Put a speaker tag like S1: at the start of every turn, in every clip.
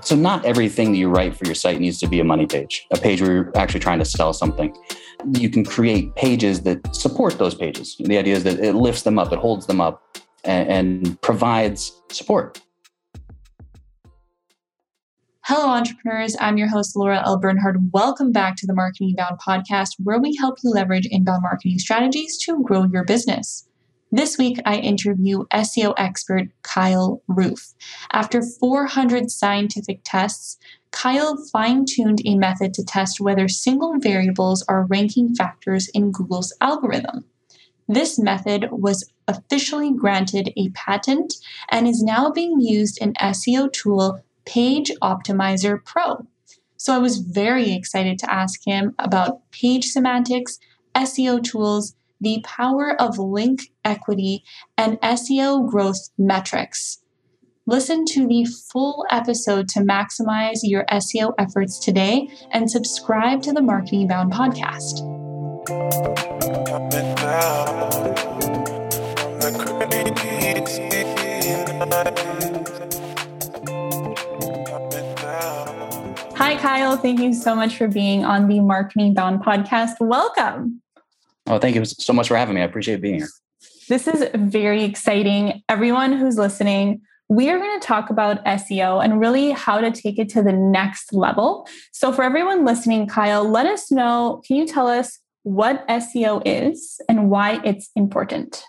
S1: So, not everything that you write for your site needs to be a money page, a page where you're actually trying to sell something. You can create pages that support those pages. The idea is that it lifts them up, it holds them up, and, and provides support.
S2: Hello, entrepreneurs. I'm your host, Laura L. Bernhard. Welcome back to the Marketing Bound podcast, where we help you leverage inbound marketing strategies to grow your business. This week, I interview SEO expert Kyle Roof. After 400 scientific tests, Kyle fine tuned a method to test whether single variables are ranking factors in Google's algorithm. This method was officially granted a patent and is now being used in SEO tool Page Optimizer Pro. So I was very excited to ask him about page semantics, SEO tools, the power of link equity, and SEO growth metrics. Listen to the full episode to maximize your SEO efforts today and subscribe to the Marketing Bound podcast. Hi, Kyle. Thank you so much for being on the Marketing Bound podcast. Welcome.
S1: Oh, thank you so much for having me. I appreciate being here.
S2: This is very exciting. Everyone who's listening, we are going to talk about SEO and really how to take it to the next level. So, for everyone listening, Kyle, let us know can you tell us what SEO is and why it's important?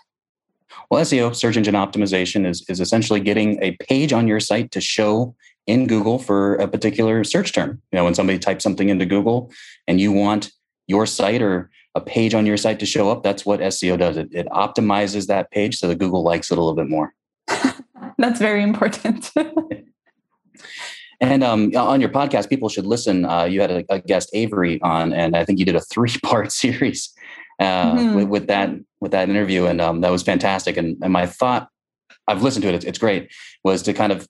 S1: Well, SEO, search engine optimization, is, is essentially getting a page on your site to show in Google for a particular search term. You know, when somebody types something into Google and you want your site or a page on your site to show up, that's what SEO does. It, it optimizes that page so that Google likes it a little bit more.
S2: that's very important.
S1: and um, on your podcast, people should listen. Uh, you had a, a, guest Avery on, and I think you did a three-part series uh, mm-hmm. with, with, that with that interview, and um, that was fantastic. And, and my thought, I've listened to it; it's, it's great. Was to kind of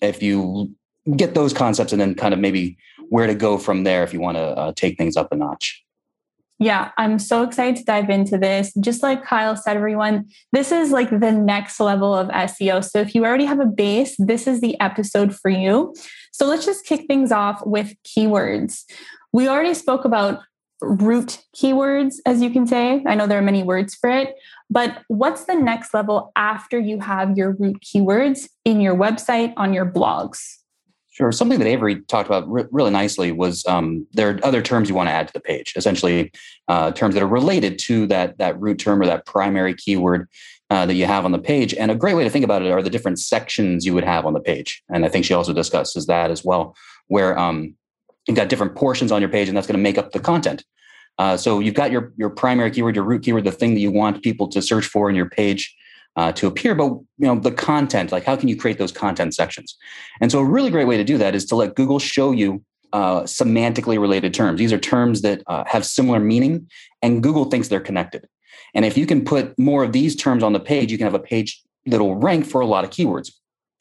S1: if you get those concepts and then kind of maybe where to go from there if you want to uh, take things up a notch.
S2: Yeah, I'm so excited to dive into this. Just like Kyle said, everyone, this is like the next level of SEO. So if you already have a base, this is the episode for you. So let's just kick things off with keywords. We already spoke about root keywords, as you can say. I know there are many words for it, but what's the next level after you have your root keywords in your website, on your blogs?
S1: Sure. Something that Avery talked about re- really nicely was um, there are other terms you want to add to the page. Essentially, uh, terms that are related to that that root term or that primary keyword uh, that you have on the page. And a great way to think about it are the different sections you would have on the page. And I think she also discusses that as well, where um, you've got different portions on your page, and that's going to make up the content. Uh, so you've got your your primary keyword, your root keyword, the thing that you want people to search for in your page uh, to appear but you know the content like how can you create those content sections? And so a really great way to do that is to let google show you uh, semantically related terms. These are terms that uh, have similar meaning and google thinks they're connected. And if you can put more of these terms on the page you can have a page that'll rank for a lot of keywords.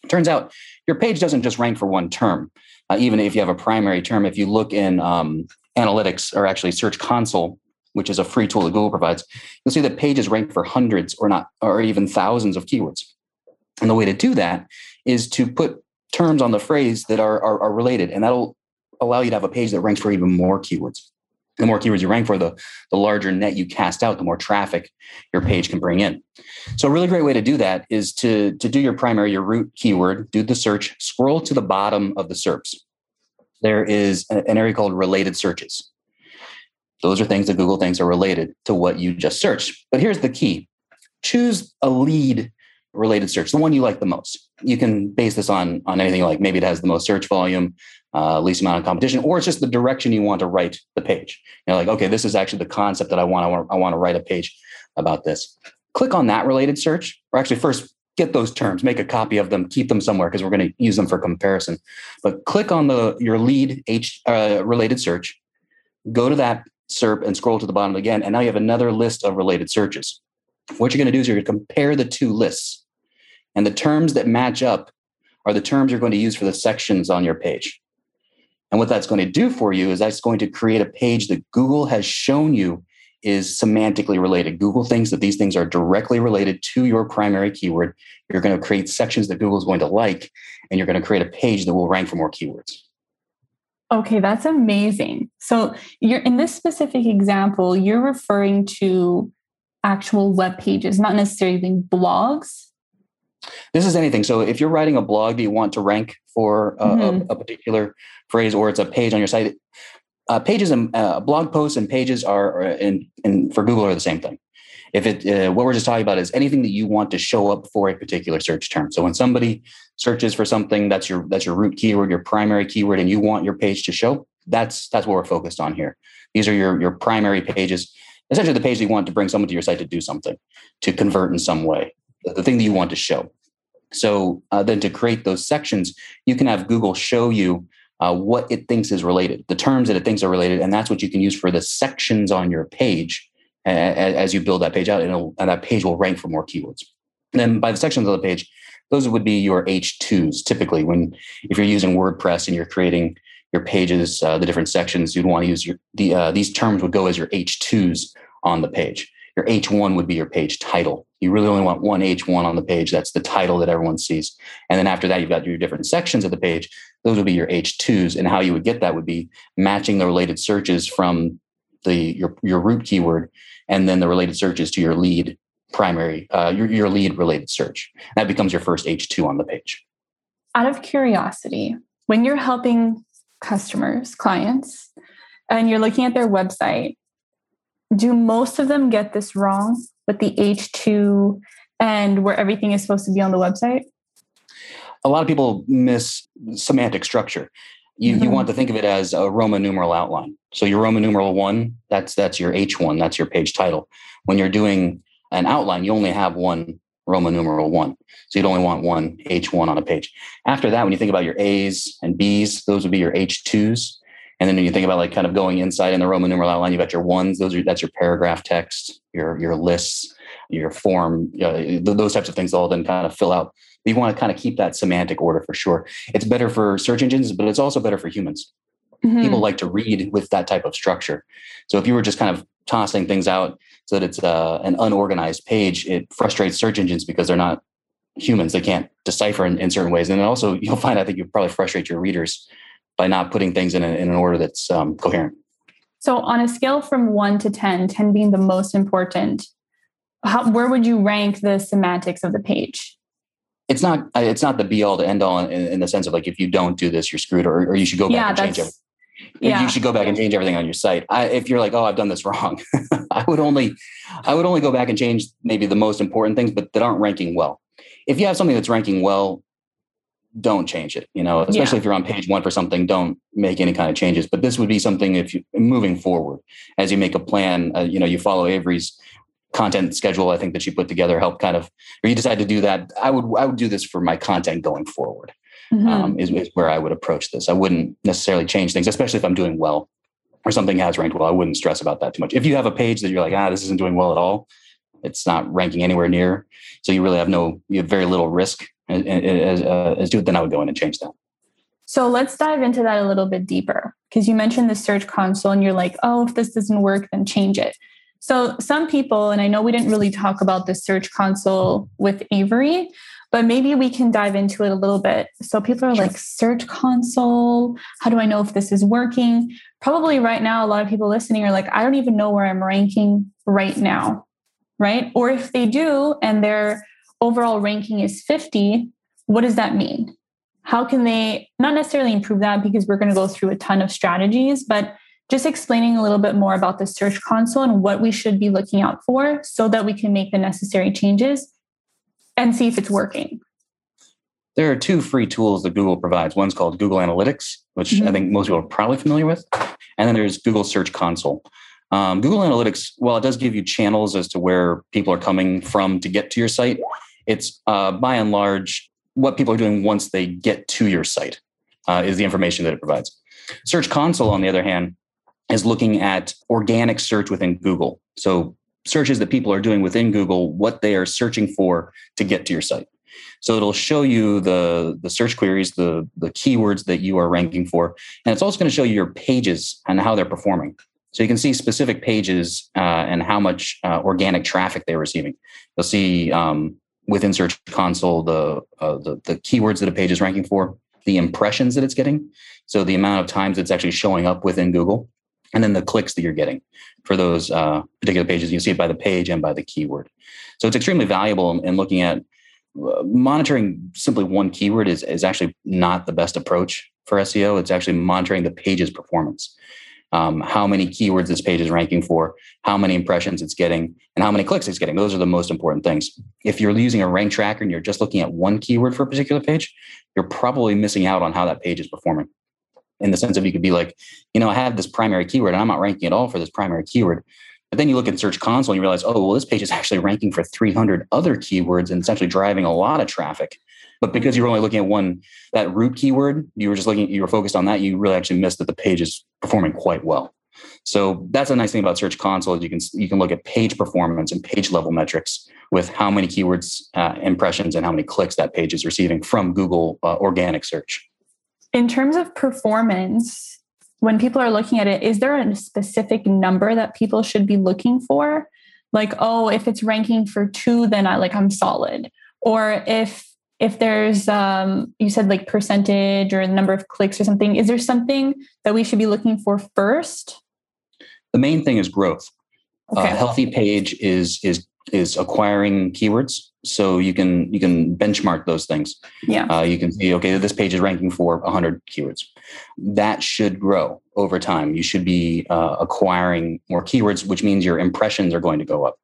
S1: It turns out your page doesn't just rank for one term uh, even if you have a primary term. If you look in um, analytics or actually search console which is a free tool that Google provides, you'll see that pages rank for hundreds or not, or even thousands of keywords. And the way to do that is to put terms on the phrase that are, are, are related, and that'll allow you to have a page that ranks for even more keywords. The more keywords you rank for, the, the larger net you cast out, the more traffic your page can bring in. So, a really great way to do that is to, to do your primary, your root keyword, do the search, scroll to the bottom of the SERPs. There is an area called related searches. Those are things that Google thinks are related to what you just searched. But here's the key choose a lead related search, the one you like the most. You can base this on, on anything like maybe it has the most search volume, uh, least amount of competition, or it's just the direction you want to write the page. You know, like, okay, this is actually the concept that I want. I want, I want to write a page about this. Click on that related search, or actually first get those terms, make a copy of them, keep them somewhere because we're going to use them for comparison. But click on the your lead H uh, related search, go to that SERP and scroll to the bottom again. And now you have another list of related searches. What you're going to do is you're going to compare the two lists. And the terms that match up are the terms you're going to use for the sections on your page. And what that's going to do for you is that's going to create a page that Google has shown you is semantically related. Google thinks that these things are directly related to your primary keyword. You're going to create sections that Google is going to like, and you're going to create a page that will rank for more keywords.
S2: Okay, that's amazing. So you're in this specific example, you're referring to actual web pages, not necessarily blogs.
S1: This is anything. So if you're writing a blog that you want to rank for a, mm-hmm. a, a particular phrase, or it's a page on your site, uh, pages and uh, blog posts and pages are, in, in for Google are the same thing. If it uh, what we're just talking about is anything that you want to show up for a particular search term. So when somebody searches for something that's your that's your root keyword, your primary keyword, and you want your page to show, that's that's what we're focused on here. These are your your primary pages. Essentially, the page that you want to bring someone to your site to do something, to convert in some way, the, thing that you want to show. So uh, then to create those sections, you can have Google show you uh, what it thinks is related, the terms that it thinks are related, and that's what you can use for the sections on your page as, you build that page out, and, and, that page will rank for more keywords. And then by the sections of the page, those would be your H2s. Typically, when if you're using WordPress and you're creating your pages, uh, the different sections, you'd want to use your the, uh, these terms would go as your H2s on the page. Your H1 would be your page title. You really only want one H1 on the page. That's the title that everyone sees. And then after that, you've got your different sections of the page. Those would be your H2s. And how you would get that would be matching the related searches from the your, your root keyword and then the related searches to your lead primary, uh, your, your lead related search. That becomes your first H2 on the page.
S2: Out of curiosity, when you're helping customers, clients, and you're looking at their website, do most of them get this wrong with the H2 and where everything is supposed to be on the website?
S1: A lot of people miss semantic structure. You, mm-hmm. you want to think of it as a Roman numeral outline. So your Roman numeral one, that's that's your H1, that's your page title. When you're doing an outline, you only have one Roman numeral one. So you'd only want one H1 on a page. After that, when you think about your A's and B's, those would be your H2s. And then when you think about like kind of going inside in the Roman numeral outline, you've got your ones, those are that's your paragraph text, your your lists, your form, you know, those types of things all then kind of fill out. You want to kind of keep that semantic order for sure. It's better for search engines, but it's also better for humans. Mm-hmm. People like to read with that type of structure. So if you were just kind of tossing things out so that it's uh, an unorganized page, it frustrates search engines because they're not humans. They can't decipher in, in certain ways. And then also you'll find, I think you probably frustrate your readers by not putting things in, a, in an order that's um, coherent.
S2: So, on a scale from one to 10, 10 being the most important, how, where would you rank the semantics of the page?
S1: It's not. It's not the be all to end all in, in, the sense of like if you don't do this, you're screwed, or, or you should go back yeah, and change it. Yeah. You should go back and change everything on your site. I, if you're like, oh, I've done this wrong, I would only, I would only go back and change maybe the most important things, but that aren't ranking well. If you have something that's ranking well, don't change it you know especially yeah. if you're on page one for something don't make any kind of changes but this would be something if you moving forward as you make a plan uh, you know you follow avery's content schedule i think that you put together help kind of or you decide to do that i would i would do this for my content going forward mm-hmm. um, is, is where i would approach this i wouldn't necessarily change things especially if i'm doing well or something has ranked well i wouldn't stress about that too much if you have a page that you're like ah this isn't doing well at all it's not ranking anywhere near so you really have no you have very little risk as, uh, as do it. then I would go in and change that.
S2: So let's dive into that a little bit deeper because you mentioned the search console and you're like, oh, if this doesn't work, then change it. So some people, and I know we didn't really talk about the search console with Avery, but maybe we can dive into it a little bit. So people are like, search console, how do I know if this is working? Probably right now, a lot of people listening are like, I don't even know where I'm ranking right now, right? Or if they do and they're overall ranking is 50, what does that mean? How can they not necessarily improve that because we're going to go through a ton of strategies, but just explaining a little bit more about the search console and what we should be looking out for so that we can make the necessary changes and see if it's working.
S1: There are two free tools that Google provides. One's called Google Analytics, which mm-hmm. I think most people are probably familiar with. And then there's Google Search Console. Um, Google Analytics, while it does give you channels as to where people are coming from to get to your site, it's uh, by and large what people are doing once they get to your site uh, is the information that it provides. Search Console, on the other hand, is looking at organic search within Google. So searches that people are doing within Google, what they are searching for to get to your site. So it'll show you the, the search queries, the, the keywords that you are ranking for. And it's also going to show you your pages and how they're performing. So you can see specific pages uh, and how much uh, organic traffic they're receiving. You'll see um, within Search Console the, uh, the the keywords that a page is ranking for, the impressions that it's getting, so the amount of times it's actually showing up within Google, and then the clicks that you're getting for those uh, particular pages. You see it by the page and by the keyword. So it's extremely valuable in looking at uh, monitoring simply one keyword is, is actually not the best approach for SEO. It's actually monitoring the page's performance. Um, how many keywords this page is ranking for, how many impressions it's getting, and how many clicks it's getting. Those are the most important things. If you're using a rank tracker and you're just looking at one keyword for a particular page, you're probably missing out on how that page is performing. In the sense of you could be like, you know, I have this primary keyword and I'm not ranking at all for this primary keyword. But then you look at Search Console and you realize, oh, well, this page is actually ranking for 300 other keywords and essentially driving a lot of traffic. But because you were only looking at one, that root keyword, you were just looking, you were focused on that, you really actually missed that the page is performing quite well. So that's a nice thing about Search Console. You can you can look at page performance and page level metrics with how many keywords, uh, impressions, and how many clicks that page is receiving from Google uh, organic search.
S2: In terms of performance, when people are looking at it, is there a specific number that people should be looking for? Like, oh, if it's ranking for two, then I like I'm solid. Or if if there's um, you said like percentage or the number of clicks or something, is there something that we should be looking for first?
S1: The main thing is growth. Okay. A healthy page is is is acquiring keywords so you can you can benchmark those things.
S2: Yeah. Uh,
S1: you can see okay this page is ranking for 100 keywords. That should grow over time. You should be uh, acquiring more keywords which means your impressions are going to go up.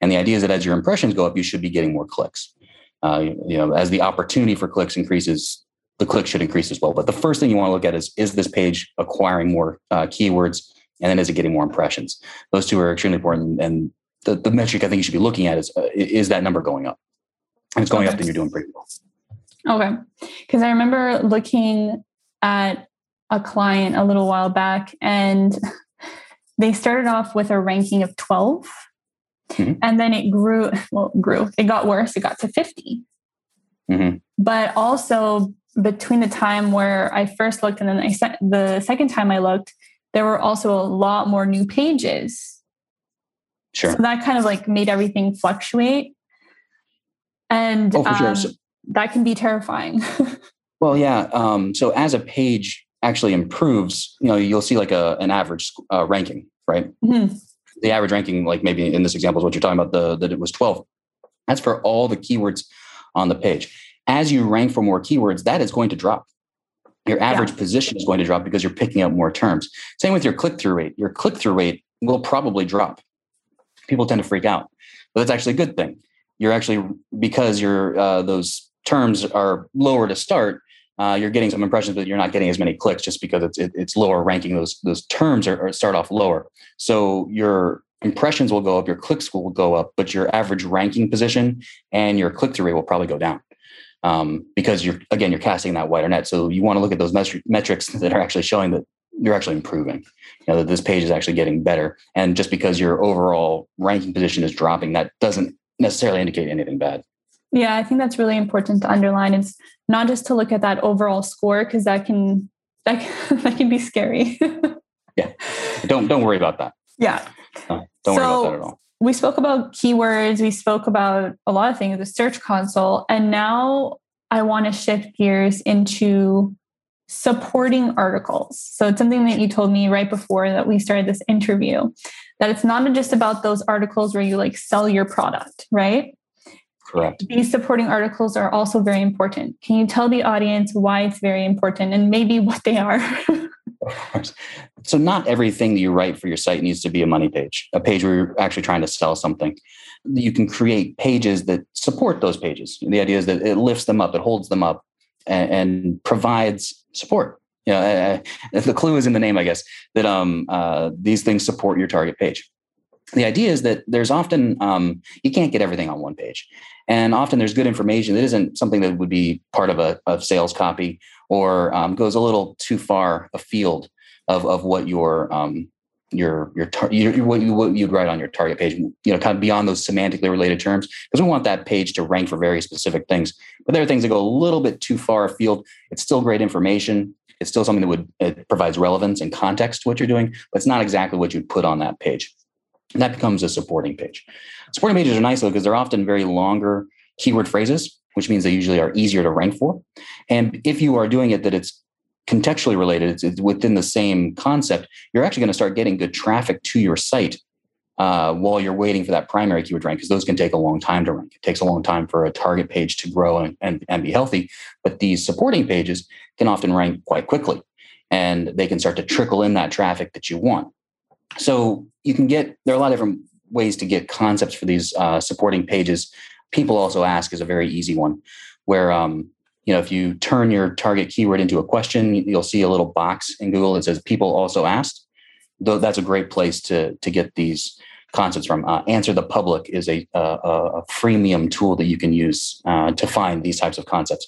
S1: And the idea is that as your impressions go up you should be getting more clicks. Uh, you know as the opportunity for clicks increases the clicks should increase as well. But the first thing you want to look at is is this page acquiring more uh, keywords? And then is it getting more impressions? Those two are extremely important and the, the metric I think you should be looking at is uh, is that number going up? And it's going okay. up, then you're doing pretty
S2: well. Okay, because I remember looking at a client a little while back, and they started off with a ranking of 12 mm-hmm. and then it grew. Well, grew. It got worse. It got to 50. Mm-hmm. But also between the time where I first looked and then I sent the second time I looked, there were also a lot more new pages
S1: Sure.
S2: So that kind of like made everything fluctuate. And oh, um, sure. so, that can be terrifying.
S1: well, yeah. Um, so as a page actually improves, you know, you'll see like a, an average uh, ranking, right? Mm-hmm. The average ranking, like maybe in this example is what you're talking about, the that it was 12. That's for all the keywords on the page. As you rank for more keywords, that is going to drop. Your average yeah. position is going to drop because you're picking up more terms. Same with your click through rate. Your click through rate will probably drop people tend to freak out. But that's actually a good thing. You're actually because your uh, those terms are lower to start. Uh, you're getting some impressions, but you're not getting as many clicks just because it's it, it's lower ranking. Those those terms are, are start off lower, so your impressions will go up, your clicks will go up, but your average ranking position and your click through rate will probably go down um, because you're again you're casting that wider net. So you want to look at those metrics that are actually showing that you're actually improving. You know, that this page is actually getting better. And just because your overall ranking position is dropping, that doesn't necessarily indicate anything bad.
S2: Yeah, I think that's really important to underline. It's not just to look at that overall score because that can that can, that can be scary.
S1: yeah, don't don't worry about that.
S2: Yeah,
S1: don't so, worry about that at all.
S2: We spoke about keywords. We spoke about a lot of things, the Search Console, and now I want to shift gears into supporting articles. So it's something that you told me right before that we started this interview that it's not just about those articles where you like sell your product, right?
S1: Correct.
S2: These supporting articles are also very important. Can you tell the audience why it's very important and maybe what they are?
S1: of course. So, not everything that you write for your site needs to be a money page, a page where you're actually trying to sell something. You can create pages that support those pages. The idea is that it lifts them up, it holds them up, and, and provides support. You know, uh, uh, the clue is in the name, I guess, that um, uh, these things support your target page. The idea is that there's often um, you can't get everything on one page, and often there's good information that isn't something that would be part of a of sales copy or um, goes a little too far afield of of what your um, your your, tar- your what, you, what you'd write on your target page you know kind of beyond those semantically related terms because we want that page to rank for very specific things but there are things that go a little bit too far afield it's still great information It's still something that would it provides relevance and context to what you're doing, but it's not exactly what you'd put on that page. And that becomes a supporting page. Supporting pages are nice though because they're often very longer keyword phrases, which means they usually are easier to rank for. And if you are doing it that it's contextually related, it's, within the same concept, you're actually going to start getting good traffic to your site uh, while you're waiting for that primary keyword rank, because those can take a long time to rank. It takes a long time for a target page to grow and, and, and be healthy. But these supporting pages can often rank quite quickly and they can start to trickle in that traffic that you want. So you can get, there are a lot of different ways to get concepts for these uh, supporting pages. People also ask is a very easy one where, um, you know, if you turn your target keyword into a question, you'll see a little box in Google that says people also asked. Though that's a great place to, to get these concepts from. Uh, Answer the Public is a, a, a, freemium tool that you can use uh, to find these types of concepts.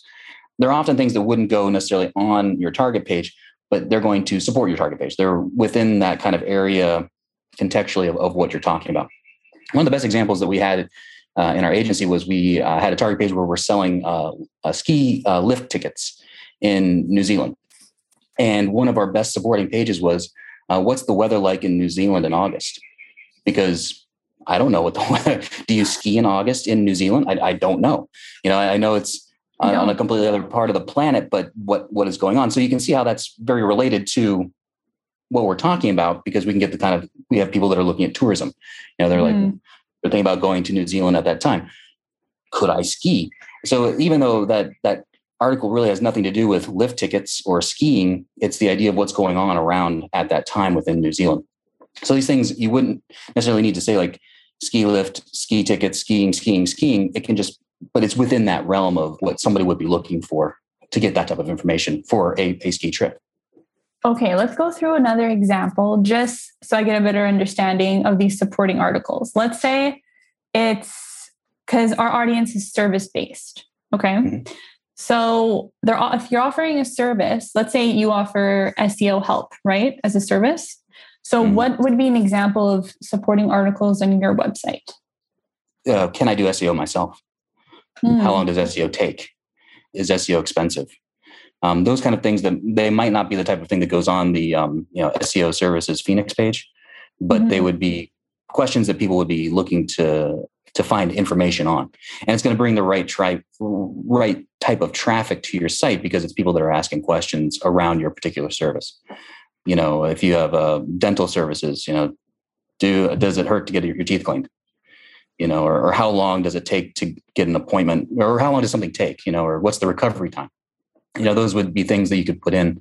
S1: They're often things that wouldn't go necessarily on your target page, but they're going to support your target page. They're within that kind of area contextually of, of what you're talking about. One of the best examples that we had uh, in our agency was we uh, had a target page where we're selling uh, ski uh, lift tickets in New Zealand. And one of our best supporting pages was, uh, What's the weather like in New Zealand in August? Because I don't know what the weather. Do you ski in August in New Zealand? I, I don't know. You know, I, I know it's on, on a completely other part of the planet, but what what is going on? So you can see how that's very related to what we're talking about because we can get the kind of we have people that are looking at tourism. You know, they're mm. like they're thinking about going to New Zealand at that time. Could I ski? So even though that that article really has nothing to do with lift tickets or skiing, it's the idea of what's going on around at that time within New Zealand. So these things you wouldn't necessarily need to say like ski lift, ski tickets, skiing, skiing, skiing. It can just but it's within that realm of what somebody would be looking for to get that type of information for a, a ski trip.
S2: Okay, let's go through another example just so I get a better understanding of these supporting articles. Let's say it's because our audience is service based. Okay. Mm-hmm. So they're if you're offering a service, let's say you offer SEO help, right, as a service. So mm-hmm. what would be an example of supporting articles on your website?
S1: Uh, can I do SEO myself? Mm. How long does SEO take? Is SEO expensive? Um, those kind of things that they might not be the type of thing that goes on the um, you know SEO services Phoenix page, but mm-hmm. they would be questions that people would be looking to to find information on, and it's going to bring the right tri- right type of traffic to your site because it's people that are asking questions around your particular service. You know, if you have uh, dental services, you know, do does it hurt to get your teeth cleaned? you know, or, or, how long does it take to get an appointment, or how long does something take, you know, or what's the recovery time? You know, those would be things that you could put in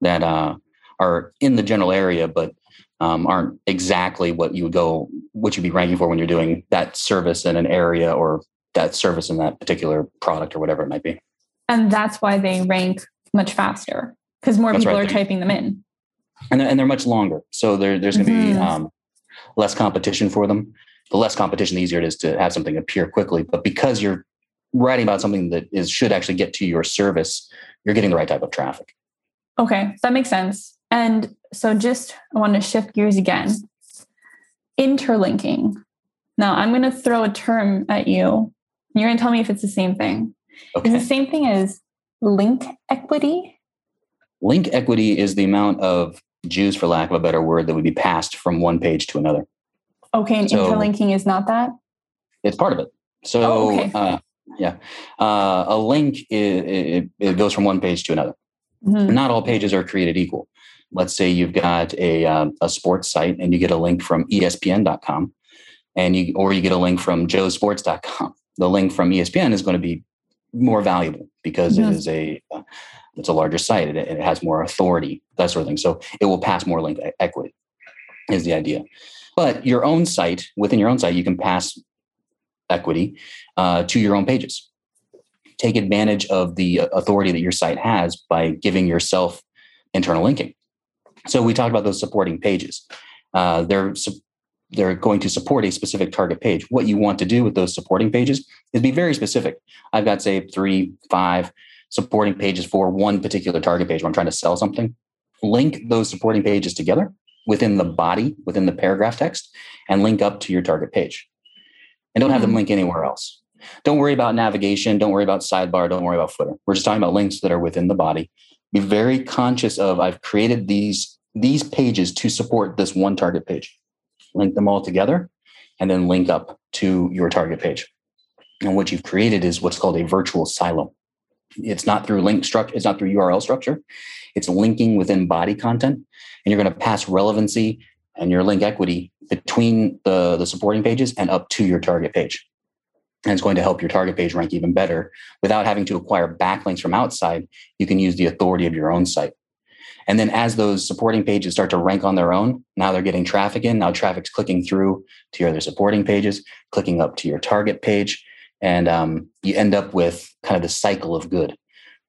S1: that uh, are in the general area, but um, aren't exactly what you would go, what you'd be ranking for when you're doing that service in an area or that service in that particular product or whatever it might be.
S2: And that's why they rank much faster because more that's people right. are typing them in.
S1: And they're, and they're much longer. So there, there's going to mm-hmm. be um, less competition for them the less competition, the easier it is to have something appear quickly. But because you're writing about something that is should actually get to your service, you're getting the right type of traffic.
S2: Okay, that makes sense. And so just I want to shift gears again. Interlinking. Now I'm going to throw a term at you. You're going to tell me if it's the same thing. Okay. Is the same thing as link equity?
S1: Link equity is the amount of juice, for lack of a better word, that would be passed from one page to another.
S2: Okay, and so interlinking is not that?
S1: It's part of it. So, oh, okay. uh, yeah, uh, a link it, it, it, goes from one page to another. Mm-hmm. Not all pages are created equal. Let's say you've got a uh, a sports site and you get a link from ESPN.com, and you or you get a link from JoeSports.com. The link from ESPN is going to be more valuable because mm-hmm. it is a uh, it's a larger site. It, it has more authority, that sort of thing. So it will pass more link equity. Is the idea. But your own site, within your own site, you can pass equity uh, to your own pages. Take advantage of the authority that your site has by giving yourself internal linking. So we talked about those supporting pages. Uh, they're they're going to support a specific target page. What you want to do with those supporting pages is be very specific. I've got say three, five supporting pages for one particular target page where I'm trying to sell something. Link those supporting pages together within the body, within the paragraph text, and link up to your target page. And don't have them mm-hmm. link anywhere else. Don't worry about navigation. Don't worry about sidebar. Don't worry about footer. We're just talking about links that are within the body be very conscious of I've created these these pages to support this one target page. Link them all together and then link up to your target page. And what you've created is what's called a virtual silo. It's not through link structure, it's not through URL structure. It's linking within body content. And you're going to pass relevancy and your link equity between the, the supporting pages and up to your target page. And it's going to help your target page rank even better without having to acquire backlinks from outside. You can use the authority of your own site. And then as those supporting pages start to rank on their own, now they're getting traffic in. Now traffic's clicking through to your other supporting pages, clicking up to your target page. And um, you end up with kind of the cycle of good,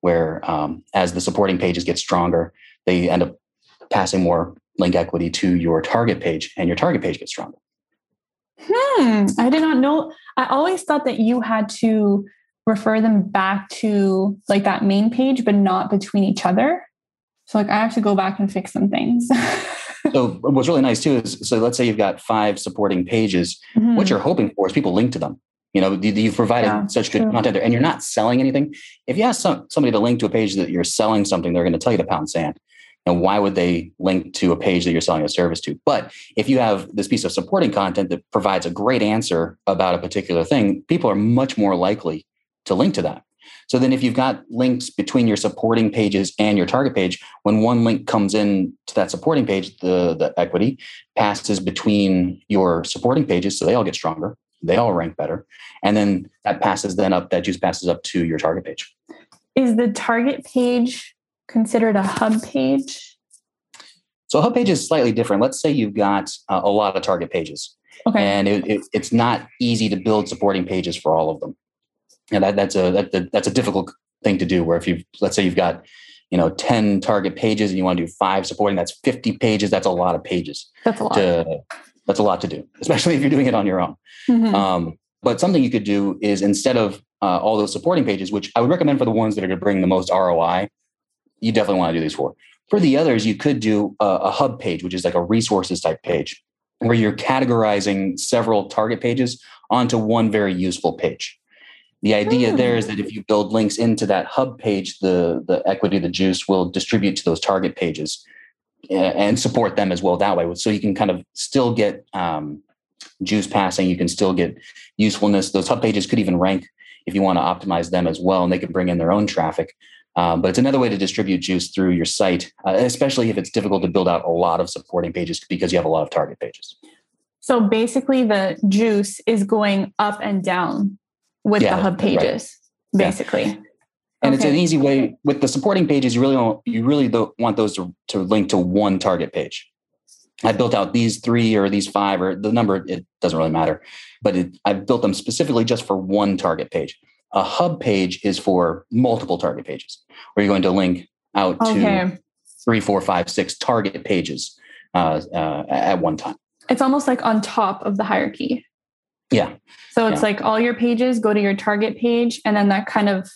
S1: where um, as the supporting pages get stronger, they end up passing more link equity to your target page, and your target page gets stronger.
S2: Hmm, I did not know. I always thought that you had to refer them back to like that main page, but not between each other. So like I have to go back and fix some things.
S1: so what's really nice too is so let's say you've got five supporting pages. Mm-hmm. What you're hoping for is people link to them. You know, you've provided yeah, such good true. content there, and you're not selling anything. If you ask some, somebody to link to a page that you're selling something, they're going to tell you to pound sand. And why would they link to a page that you're selling a service to? But if you have this piece of supporting content that provides a great answer about a particular thing, people are much more likely to link to that. So then if you've got links between your supporting pages and your target page, when one link comes in to that supporting page, the, the equity passes between your supporting pages. So they all get stronger. They all rank better. And then that passes then up, that juice passes up to your target page.
S2: Is the target page considered a hub page?
S1: So a hub page is slightly different. Let's say you've got uh, a lot of target pages. Okay. And it, it, it's not easy to build supporting pages for all of them and that, that's a that, that's a difficult thing to do. Where if you let's say you've got you know 10 target pages and you want to do five supporting, that's 50 pages. That's a lot of pages.
S2: That's a lot.
S1: To, that's a lot to do, especially if you're doing it on your own. Mm-hmm. Um, but something you could do is instead of uh, all those supporting pages, which I would recommend for the ones that are going to bring the most ROI, you definitely want to do these for. For the others, you could do a, a hub page, which is like a resources type page, where you're categorizing several target pages onto one very useful page. The idea there is hmm. that if you build links into that hub page, the, the equity, the juice will distribute to those target pages and support them as well that way. So you can kind of still get um, juice passing, you can still get usefulness. Those hub pages could even rank if you want to optimize them as well, and they could bring in their own traffic. Um, but it's another way to distribute juice through your site, uh, especially if it's difficult to build out a lot of supporting pages because you have a lot of target pages.
S2: So basically, the juice is going up and down with yeah, the hub pages, right. basically. Yeah.
S1: And okay. it's an easy way with the supporting pages. You really don't, you really don't want those to, to link to one target page. I built out these three or these five or the number, it doesn't really matter, but it, I've built them specifically just for one target page. A hub page is for multiple target pages where you're going to link out okay. to three, four, five, six target pages uh, uh, at one time.
S2: It's almost like on top of the hierarchy.
S1: Yeah.
S2: So it's
S1: yeah.
S2: like all your pages go to your target page, and then that kind of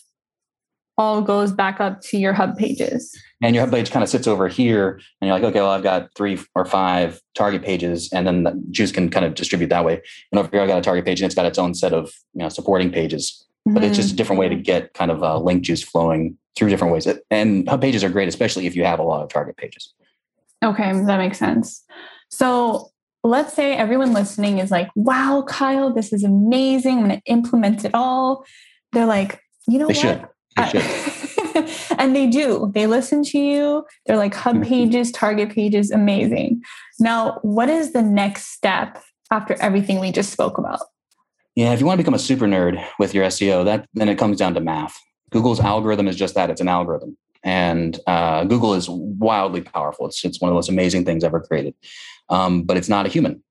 S2: all goes back up to your hub pages.
S1: And your hub page kind of sits over here, and you're like, okay, well, I've got three or five target pages, and then the juice can kind of distribute that way. And over here, I've got a target page, and it's got its own set of you know supporting pages. Mm-hmm. But it's just a different way to get kind of uh, link juice flowing through different ways. And hub pages are great, especially if you have a lot of target pages.
S2: Okay, that makes sense. So let's say everyone listening is like, wow, Kyle, this is amazing. I'm going to implement it all. They're like, you know
S1: they
S2: what?
S1: Should. They should.
S2: and they do. They listen to you. They're like hub mm-hmm. pages, target pages, amazing. Now, what is the next step after everything we just spoke about?
S1: Yeah, if you want to become a super nerd with your SEO, that then it comes down to math. Google's algorithm is just that; it's an algorithm, and uh, Google is wildly powerful. It's it's one of the most amazing things ever created um, but it's not a human.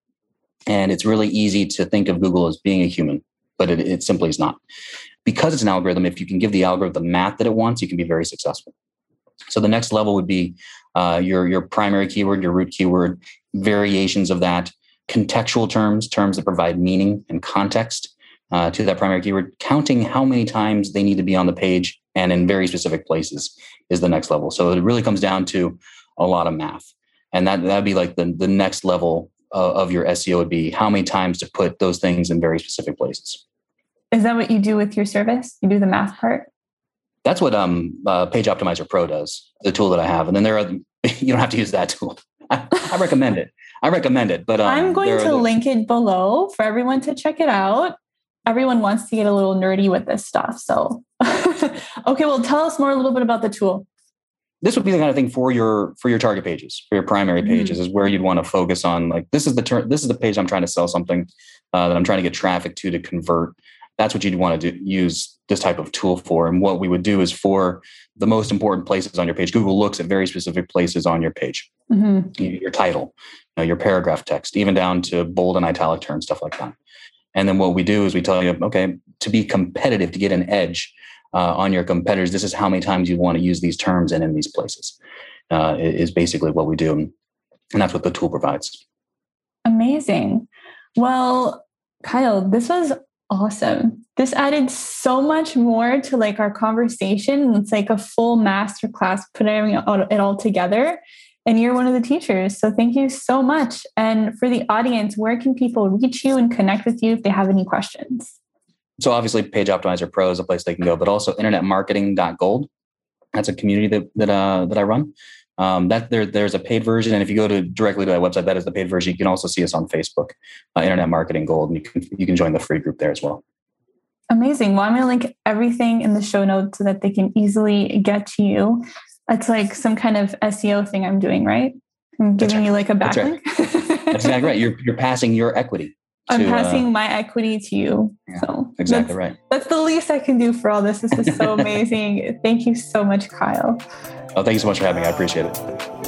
S1: And it's really easy to think of Google as being a human, but it, it simply is not. Because it's an algorithm, if you can give the algorithm the math that it wants, you can be very successful. So the next level would be uh, your your primary keyword, your root keyword, variations of that, contextual terms, terms that provide meaning and context uh, to that primary keyword. Counting how many times they need to be on the page and in very specific places is the next level. So it really comes down to a lot of math and that that'd be like the the next level uh, of your SEO would be how many times to put those things in very specific places.
S2: Is that what you do with your service? You do the math part?
S1: That's what um, uh, Page Optimizer Pro does, the tool that I have. And then there are, you don't have to use that tool. I, I recommend it. I recommend it. But um,
S2: I'm going to link it below for everyone to check it out. Everyone wants to get a little nerdy with this stuff. So, okay, well, tell us more a little bit about the tool
S1: this would be the kind of thing for your for your target pages for your primary pages mm-hmm. is where you'd want to focus on like this is the turn this is the page i'm trying to sell something uh, that i'm trying to get traffic to to convert that's what you'd want to do, use this type of tool for and what we would do is for the most important places on your page google looks at very specific places on your page mm-hmm. your title you know, your paragraph text even down to bold and italic terms stuff like that and then what we do is we tell you okay to be competitive to get an edge uh, on your competitors. This is how many times you want to use these terms and in these places. Uh, is basically what we do, and that's what the tool provides.
S2: Amazing. Well, Kyle, this was awesome. This added so much more to like our conversation. It's like a full masterclass putting it all together. And you're one of the teachers. So thank you so much. And for the audience, where can people reach you and connect with you if they have any questions?
S1: so obviously page optimizer pro is a place they can go but also internetmarketing.gold that's a community that that, uh, that i run um, that there, there's a paid version and if you go to directly to that website that is the paid version. You can also see us on facebook uh, internet marketing gold and you can you can join the free group there as well.
S2: Amazing. Well i'm going to link everything in the show notes so that they can easily get to you. It's like some kind of seo thing i'm doing right? I'm giving right. you like a backlink
S1: that's, right. that's exactly right. You're, you're passing your equity
S2: I'm uh, passing uh, my equity to you. Yeah, so
S1: exactly
S2: that's,
S1: right.
S2: That's the least I can do for all this. This is so amazing. Thank you so much, Kyle.
S1: Oh, thank you so much for having me. I appreciate it.